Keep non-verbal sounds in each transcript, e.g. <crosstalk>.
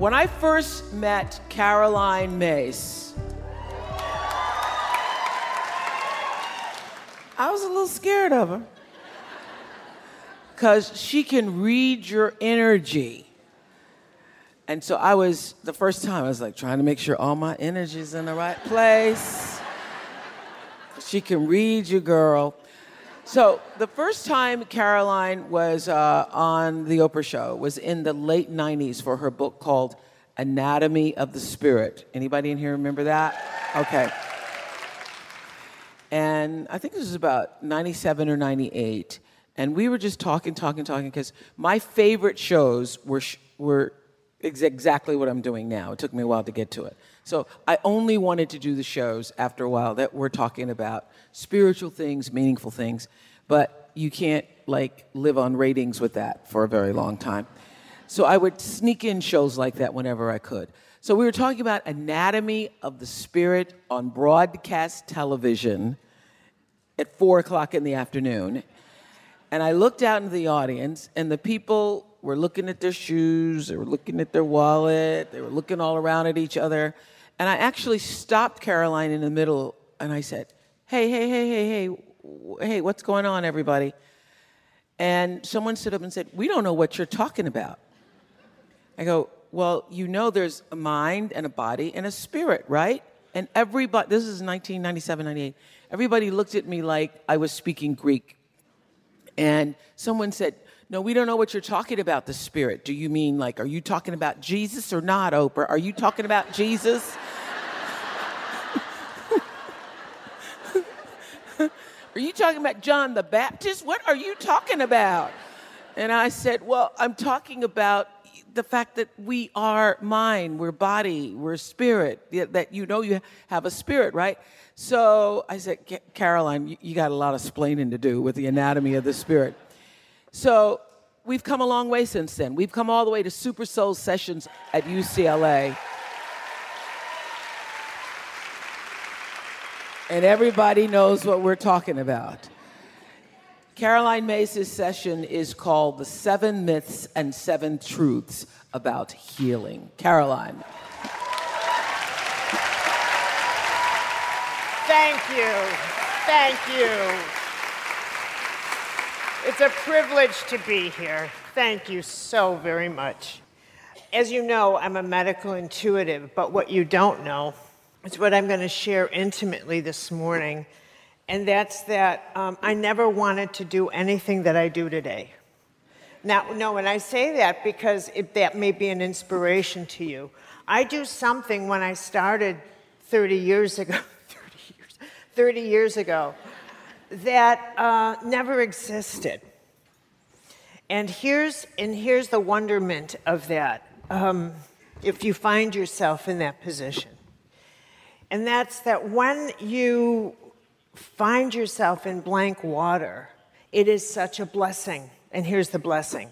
When I first met Caroline Myss, I was a little scared of her because she can read your energy. And so I was, the first time, I was like trying to make sure all my energy's in the right place. She can read you, girl. So the first time Caroline was uh, on the Oprah Show was in the late '90s for her book called Anatomy of the Spirit. Anybody in here remember that? Okay. And I think this was about '97 or '98, and we were just talking, talking, talking because my favorite shows were were exactly what I'm doing now. It took me a while to get to it. So I only wanted to do the shows after a while that we're talking about spiritual things, meaningful things, but you can't like live on ratings with that for a very long time. So I would sneak in shows like that whenever I could. So we were talking about anatomy of the spirit on broadcast television at four o'clock in the afternoon. And I looked out into the audience, and the people were looking at their shoes, they were looking at their wallet, they were looking all around at each other. And I actually stopped Caroline in the middle and I said, Hey, hey, hey, hey, hey, hey, what's going on, everybody? And someone stood up and said, We don't know what you're talking about. I go, Well, you know there's a mind and a body and a spirit, right? And everybody, this is 1997, 98, everybody looked at me like I was speaking Greek. And someone said, No, we don't know what you're talking about, the spirit. Do you mean like, are you talking about Jesus or not, Oprah? Are you talking about Jesus? <laughs> Are you talking about John the Baptist? What are you talking about? And I said, Well, I'm talking about the fact that we are mind, we're body, we're spirit, that you know you have a spirit, right? So I said, Caroline, you got a lot of splaining to do with the anatomy of the spirit. So we've come a long way since then. We've come all the way to Super Soul sessions at UCLA. and everybody knows what we're talking about. Caroline Myss's session is called The Seven Myths and Seven Truths About Healing. Caroline. Thank you. Thank you. It's a privilege to be here. Thank you so very much. As you know, I'm a medical intuitive, but what you don't know is what I'm going to share intimately this morning, and that's that um, I never wanted to do anything that I do today. Now, no, and I say that because it, that may be an inspiration to you. I do something when I started 30 years ago, <laughs> 30 years, 30 years ago, that uh, never existed. And here's, and here's the wonderment of that um, if you find yourself in that position and that's that when you find yourself in blank water, it is such a blessing. And here's the blessing.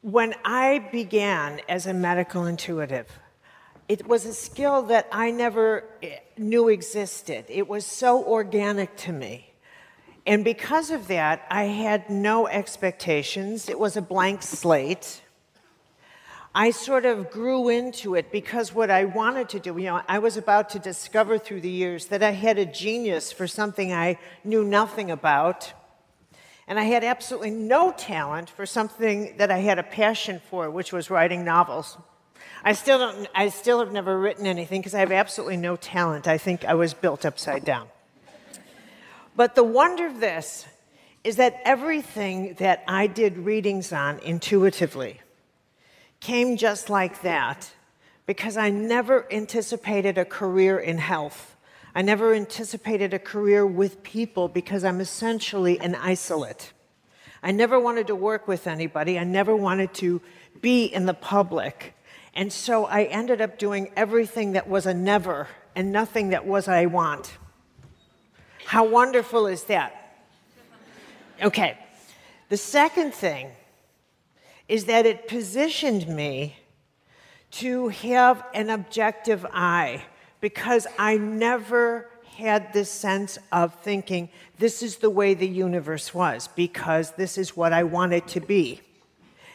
When I began as a medical intuitive, it was a skill that I never eh, knew existed. It was so organic to me. And because of that, I had no expectations. It was a blank slate. I sort of grew into it because what I wanted to do, you know, I was about to discover through the years that I had a genius for something I knew nothing about. And I had absolutely no talent for something that I had a passion for, which was writing novels. I still, don't, I still have never written anything because I have absolutely no talent. I think I was built upside down. But the wonder of this is that everything that I did readings on intuitively, came just like that because I never anticipated a career in health. I never anticipated a career with people because I'm essentially an isolate. I never wanted to work with anybody. I never wanted to be in the public. And so I ended up doing everything that was a never and nothing that was I want. How wonderful is that? Okay. The second thing is that it positioned me to have an objective eye because I never had this sense of thinking this is the way the universe was because this is what I wanted to be.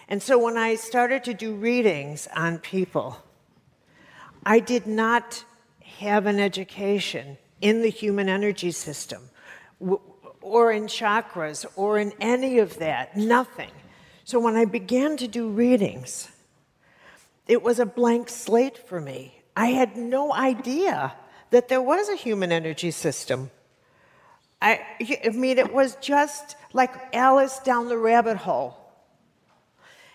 And so when I started to do readings on people, I did not have an education in the human energy system or in chakras or in any of that, nothing. So when I began to do readings, it was a blank slate for me. I had no idea that there was a human energy system. I, I mean, it was just like Alice down the rabbit hole.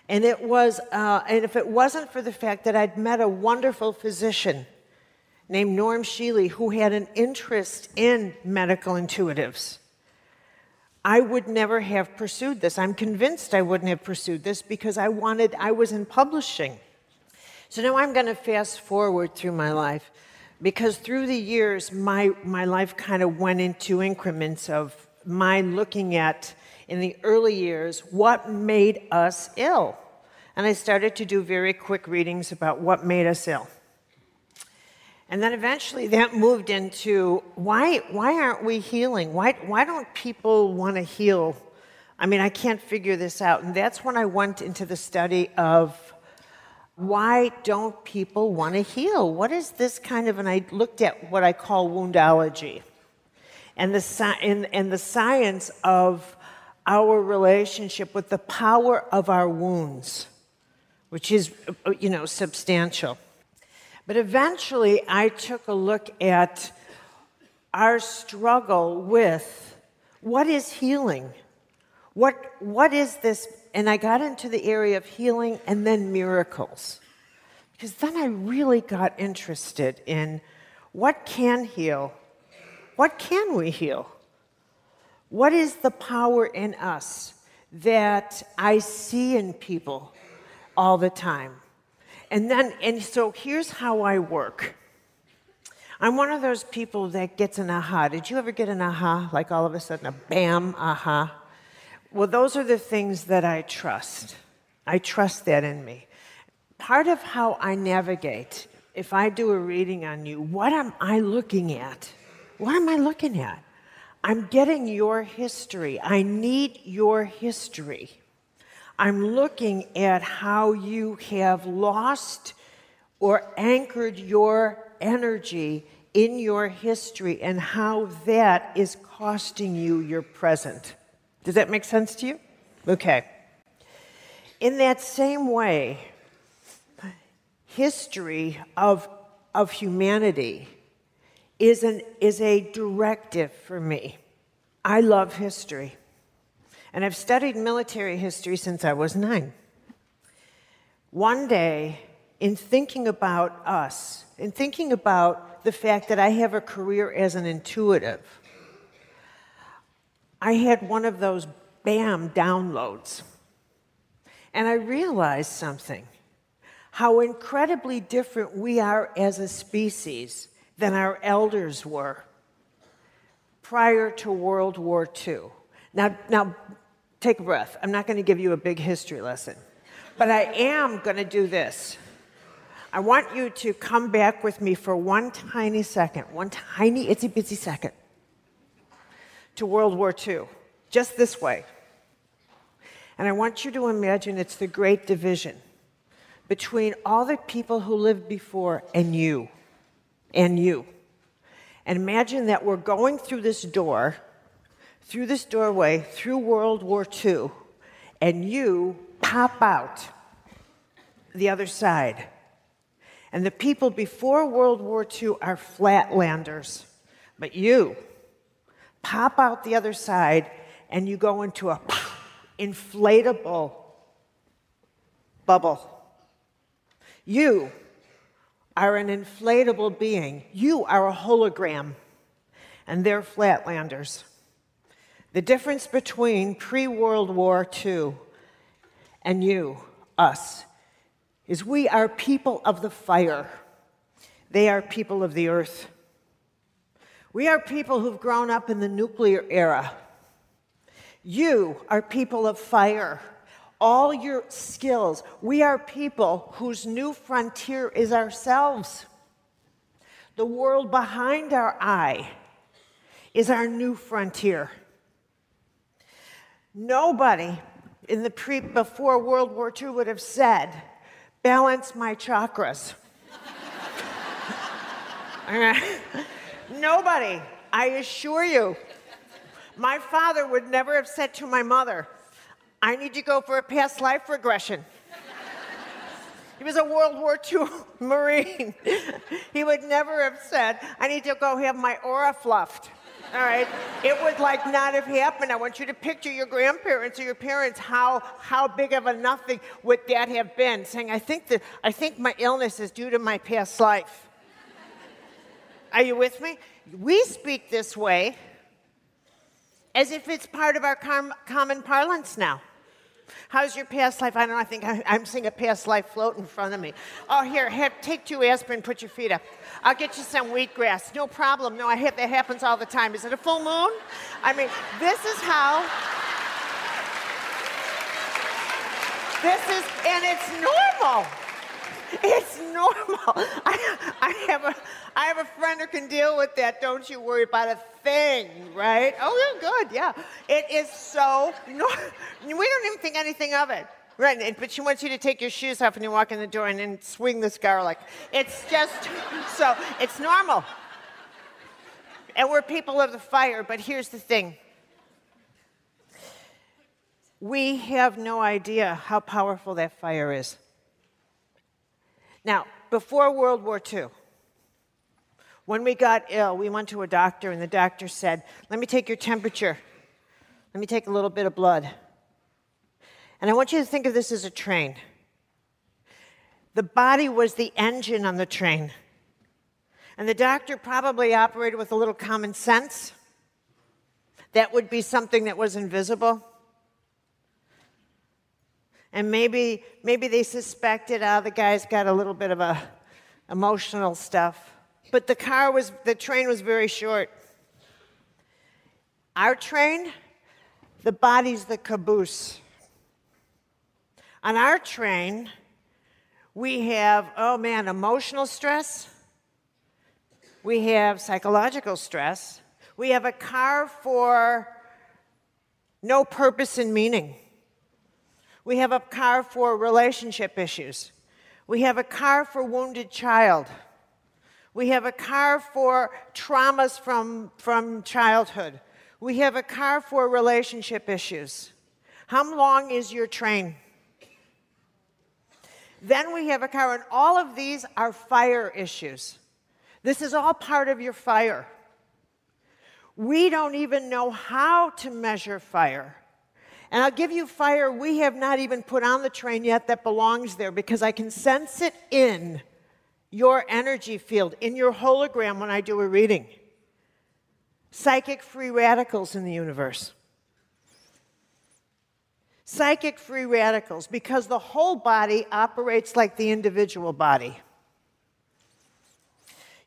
And it was, uh, and if it wasn't for the fact that I'd met a wonderful physician named Norm Shealy who had an interest in medical intuitives, I would never have pursued this. I'm convinced I wouldn't have pursued this because I wanted, I was in publishing. So now I'm going to fast forward through my life because through the years, my, my life kind of went into increments of my looking at, in the early years, what made us ill. And I started to do very quick readings about what made us ill. And then eventually that moved into why, why aren't we healing? Why, why don't people want to heal? I mean, I can't figure this out. And that's when I went into the study of why don't people want to heal? What is this kind of, and I looked at what I call woundology and the, and, and the science of our relationship with the power of our wounds, which is, you know, substantial. But eventually, I took a look at our struggle with what is healing? What, what is this and I got into the area of healing and then miracles. Because then I really got interested in what can heal? What can we heal? What is the power in us that I see in people all the time? And then, and so here's how I work. I'm one of those people that gets an aha. Did you ever get an aha? Like all of a sudden, a bam, aha. Well, those are the things that I trust. I trust that in me. Part of how I navigate, if I do a reading on you, what am I looking at? What am I looking at? I'm getting your history. I need your history. I'm looking at how you have lost or anchored your energy in your history and how that is costing you your present. Does that make sense to you? Okay. In that same way, history of, of humanity is, an, is a directive for me. I love history. And I've studied military history since I was nine. One day, in thinking about us, in thinking about the fact that I have a career as an intuitive, I had one of those bam downloads. And I realized something how incredibly different we are as a species than our elders were prior to World War II. Now, now take a breath. I'm not going to give you a big history lesson, but I am going to do this. I want you to come back with me for one tiny second, one tiny itsy bitsy second to World War II, just this way. And I want you to imagine it's the great division between all the people who lived before and you, and you. And imagine that we're going through this door, through this doorway, through World War II, and you pop out the other side. And the people before World War II are flatlanders, but you, pop out the other side and you go into a <laughs> inflatable bubble. You are an inflatable being. You are a hologram, and they're flatlanders. The difference between pre World War II and you, us, is we are people of the fire. They are people of the earth. We are people who've grown up in the nuclear era. You are people of fire. All your skills. We are people whose new frontier is ourselves. The world behind our eye is our new frontier. Nobody in the pre before World War II would have said, balance my chakras. <laughs> Nobody, I assure you. My father would never have said to my mother, I need to go for a past life regression. He was a World War II <laughs> Marine. he would never have said, I need to go have my aura fluffed. All right? It would like not have happened. I want you to picture your grandparents or your parents, how, how big of a nothing would that have been? Saying, I think, that, I think my illness is due to my past life. Are you with me? We speak this way as if it's part of our com- common parlance now. How's your past life? I don't know. I think I, am seeing a past life float in front of me. Oh, here, have, take two aspirin, put your feet up. I'll get you some wheatgrass. No problem. No, I have, that happens all the time. Is it a full moon? I mean, this is how. This is, and it's normal. It's normal. <laughs> I, I, have a, I have a friend who can deal with that. Don't you worry about a thing, right? Oh, you're good, yeah. It is so, no, we don't even think anything of it. Right, but she wants you to take your shoes off when you walk in the door and then swing this garlic. It's just, <laughs> so, it's normal. And we're people of the fire, but here's the thing we have no idea how powerful that fire is. Now, before World War II, when we got ill, we went to a doctor, and the doctor said, Let me take your temperature. Let me take a little bit of blood. And I want you to think of this as a train. The body was the engine on the train. And the doctor probably operated with a little common sense. That would be something that was invisible and maybe maybe they suspected oh the guy's got a little bit of a emotional stuff. But the car was the train was very short. Our train the body's the caboose. On our train we have oh man emotional stress. We have psychological stress. We have a car for no purpose and meaning we have a car for relationship issues. We have a car for wounded child. We have a car for traumas from, from childhood. We have a car for relationship issues. How long is your train? Then we have a car, and all of these are fire issues. This is all part of your fire. We don't even know how to measure fire. And I'll give you fire we have not even put on the train yet that belongs there because I can sense it in your energy field, in your hologram when I do a reading. Psychic free radicals in the universe. Psychic free radicals because the whole body operates like the individual body.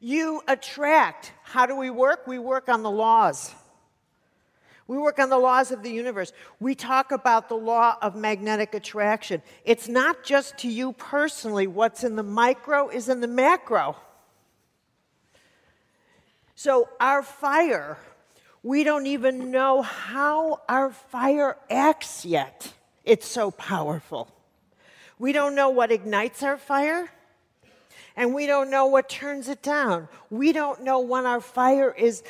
You attract. How do we work? We work on the laws. We work on the laws of the universe. We talk about the law of magnetic attraction. It's not just to you personally, what's in the micro is in the macro. So, our fire, we don't even know how our fire acts yet. It's so powerful. We don't know what ignites our fire, and we don't know what turns it down. We don't know when our fire is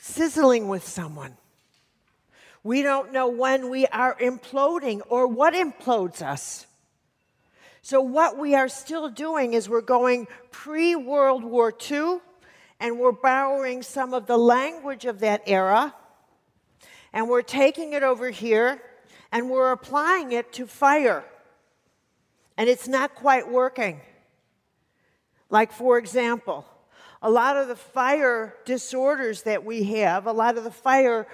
sizzling with someone. We don't know when we are imploding or what implodes us. So, what we are still doing is we're going pre World War II and we're borrowing some of the language of that era and we're taking it over here and we're applying it to fire. And it's not quite working. Like, for example, a lot of the fire disorders that we have, a lot of the fire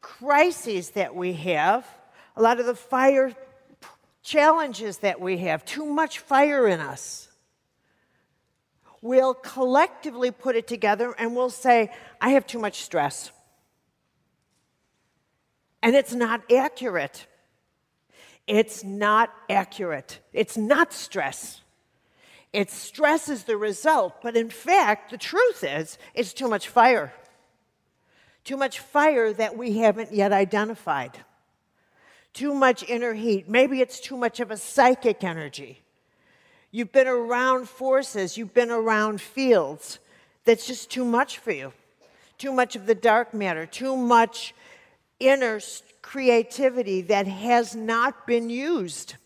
crises that we have, a lot of the fire challenges that we have, too much fire in us, we'll collectively put it together and we'll say, I have too much stress. And it's not accurate. It's not accurate. It's not stress. It's stress is the result, but in fact, the truth is, it's too much fire. Too much fire that we haven't yet identified. Too much inner heat. Maybe it's too much of a psychic energy. You've been around forces, you've been around fields that's just too much for you. Too much of the dark matter, too much inner creativity that has not been used.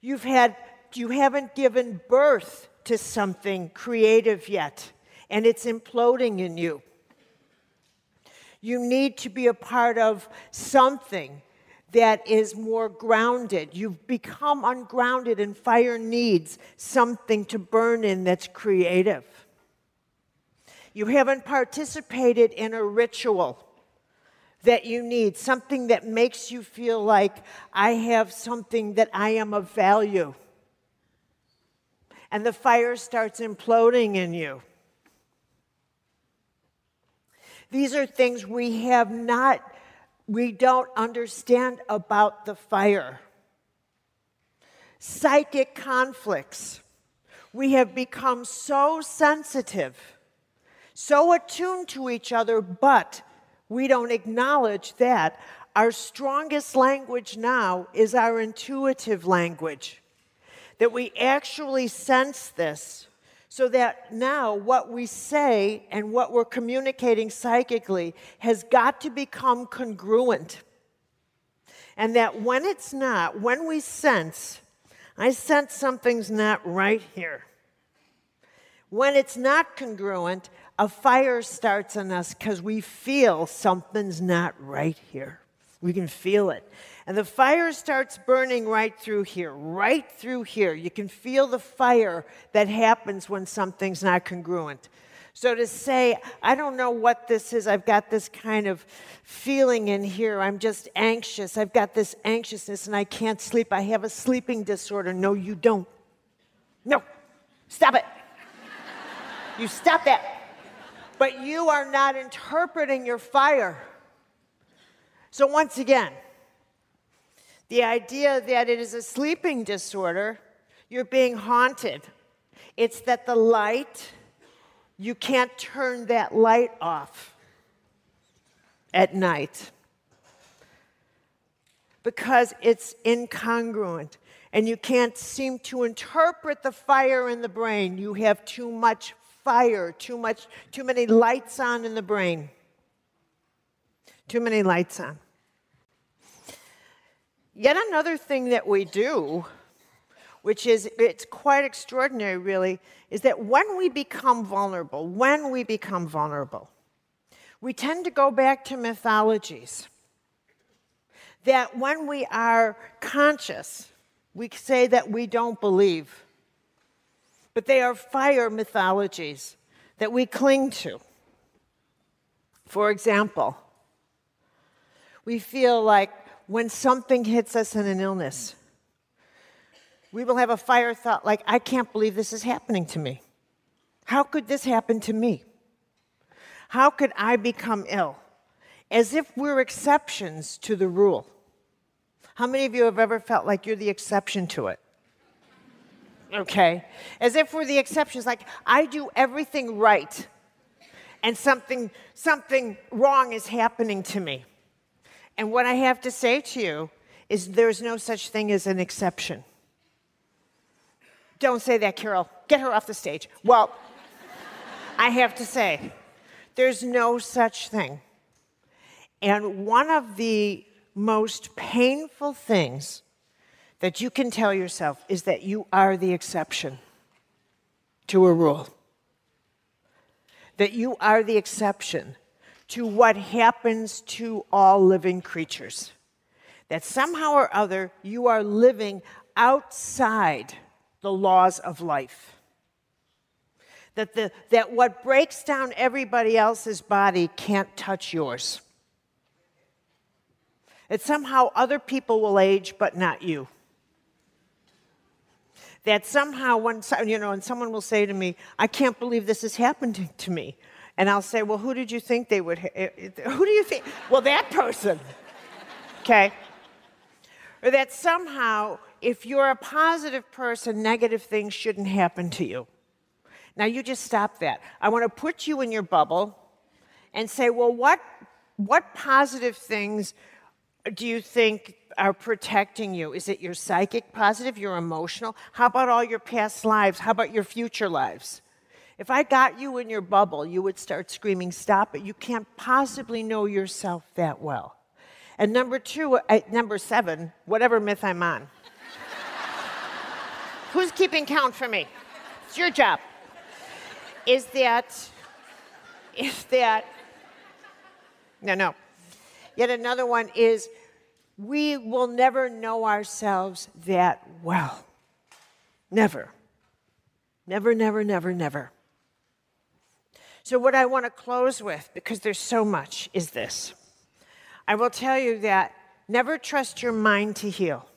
You've had you haven't given birth to something creative yet, and it's imploding in you. You need to be a part of something that is more grounded. You've become ungrounded, and fire needs something to burn in that's creative. You haven't participated in a ritual that you need, something that makes you feel like I have something that I am of value. And the fire starts imploding in you. These are things we have not, we don't understand about the fire. Psychic conflicts. We have become so sensitive, so attuned to each other, but we don't acknowledge that our strongest language now is our intuitive language. That we actually sense this so that now what we say and what we're communicating psychically has got to become congruent. And that when it's not, when we sense, I sense something's not right here. When it's not congruent, a fire starts in us because we feel something's not right here. We can feel it. And the fire starts burning right through here, right through here. You can feel the fire that happens when something's not congruent. So to say, I don't know what this is, I've got this kind of feeling in here, I'm just anxious, I've got this anxiousness and I can't sleep, I have a sleeping disorder. No, you don't. No, stop it. you stop that. But you are not interpreting your fire. So, once again, the idea that it is a sleeping disorder, you're being haunted. It's that the light, you can't turn that light off at night because it's incongruent and you can't seem to interpret the fire in the brain. You have too much fire, too much too many lights on in the brain. Too many lights on. Yet another thing that we do, which is it's quite extraordinary really, is that when we become vulnerable, when we become vulnerable, we tend to go back to mythologies. That when we are conscious, we say that we don't believe. But they are fire mythologies that we cling to. For example, we feel like when something hits us in an illness, we will have a fire thought like, I can't believe this is happening to me. How could this happen to me? How could I become ill? As if we're exceptions to the rule. How many of you have ever felt like you're the exception to it? Okay. As if we're the exceptions, like I do everything right and something, something wrong is happening to me. And what I have to say to you is there's no such thing as an exception. Don't say that, Carol. Get her off the stage. Well, I have to say, there's no such thing. And one of the most painful things that you can tell yourself is that you are the exception to a rule. That you are the exception to what happens to all living creatures. That somehow or other you are living outside the laws of life. That, the, that what breaks down everybody else's body can't touch yours. That somehow other people will age, but not you. That somehow, when, you know, and someone will say to me, I can't believe this is happening to me. And I'll say, Well, who did you think they would? Who do you think? <laughs> Well, that person. Okay? Or that somehow, if you're a positive person, negative things shouldn't happen to you. Now, you just stop that. I want to put you in your bubble and say, Well, what, what positive things do you think are protecting you? Is it your psychic positive, your emotional? How about all your past lives? How about your future lives? If I got you in your bubble, you would start screaming, Stop it. You can't possibly know yourself that well. And number two, uh, number seven, whatever myth I'm on. <laughs> Who's keeping count for me? It's your job. Is that, is that, no, no. Yet another one is we will never know ourselves that well. Never. Never, never, never, never. So, what I want to close with, because there's so much, is this. I will tell you that never trust your mind to heal.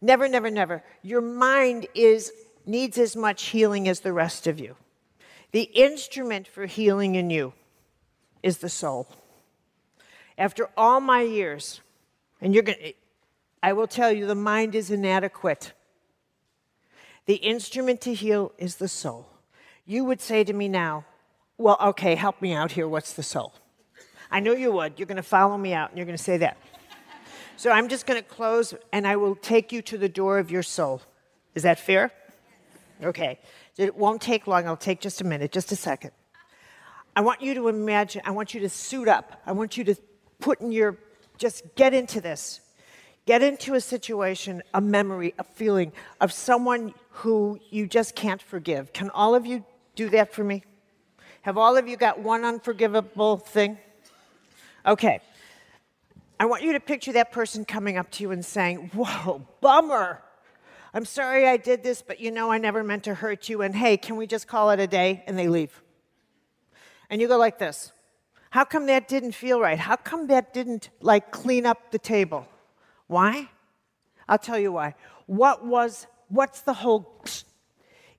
Never, never, never. Your mind is, needs as much healing as the rest of you. The instrument for healing in you is the soul. After all my years, and you're going to, I will tell you, the mind is inadequate. The instrument to heal is the soul. You would say to me now, well, okay, help me out here. What's the soul? I know you would. You're going to follow me out and you're going to say that. So I'm just going to close and I will take you to the door of your soul. Is that fair? Okay. It won't take long. I'll take just a minute, just a second. I want you to imagine, I want you to suit up. I want you to put in your, just get into this. Get into a situation, a memory, a feeling of someone who you just can't forgive. Can all of you do that for me? Have all of you got one unforgivable thing? Okay. I want you to picture that person coming up to you and saying, Whoa, bummer. I'm sorry I did this, but you know I never meant to hurt you. And hey, can we just call it a day? And they leave. And you go like this How come that didn't feel right? How come that didn't like clean up the table? Why? I'll tell you why. What was, what's the whole,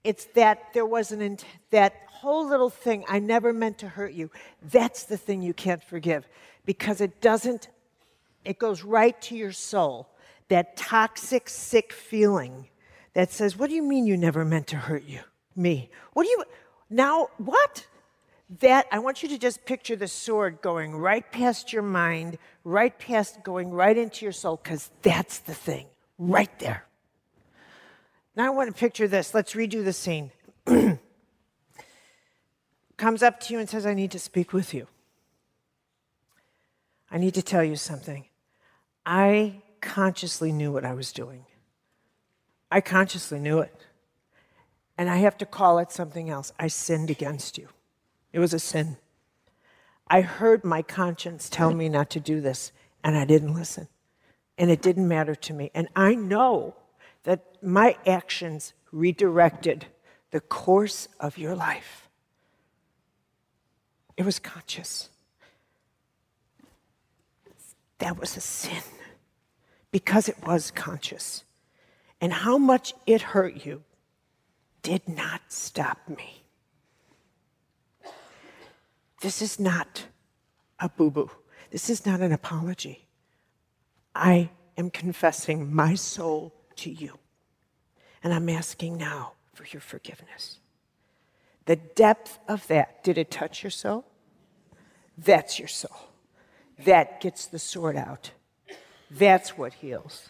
it's that there was an, that whole little thing, I never meant to hurt you, that's the thing you can't forgive because it doesn't, it goes right to your soul. That toxic, sick feeling that says, What do you mean you never meant to hurt you? Me. What do you, now, what? That, I want you to just picture the sword going right past your mind, right past, going right into your soul, because that's the thing, right there. Now I want to picture this. Let's redo the scene. <clears throat> comes up to you and says, I need to speak with you. I need to tell you something. I consciously knew what I was doing. I consciously knew it. And I have to call it something else. I sinned against you. It was a sin. I heard my conscience tell me not to do this, and I didn't listen. And it didn't matter to me. And I know that my actions redirected the course of your life. It was conscious. That was a sin because it was conscious. And how much it hurt you did not stop me. This is not a boo boo. This is not an apology. I am confessing my soul to you. And I'm asking now for your forgiveness. The depth of that, did it touch your soul? That's your soul. That gets the sword out. That's what heals.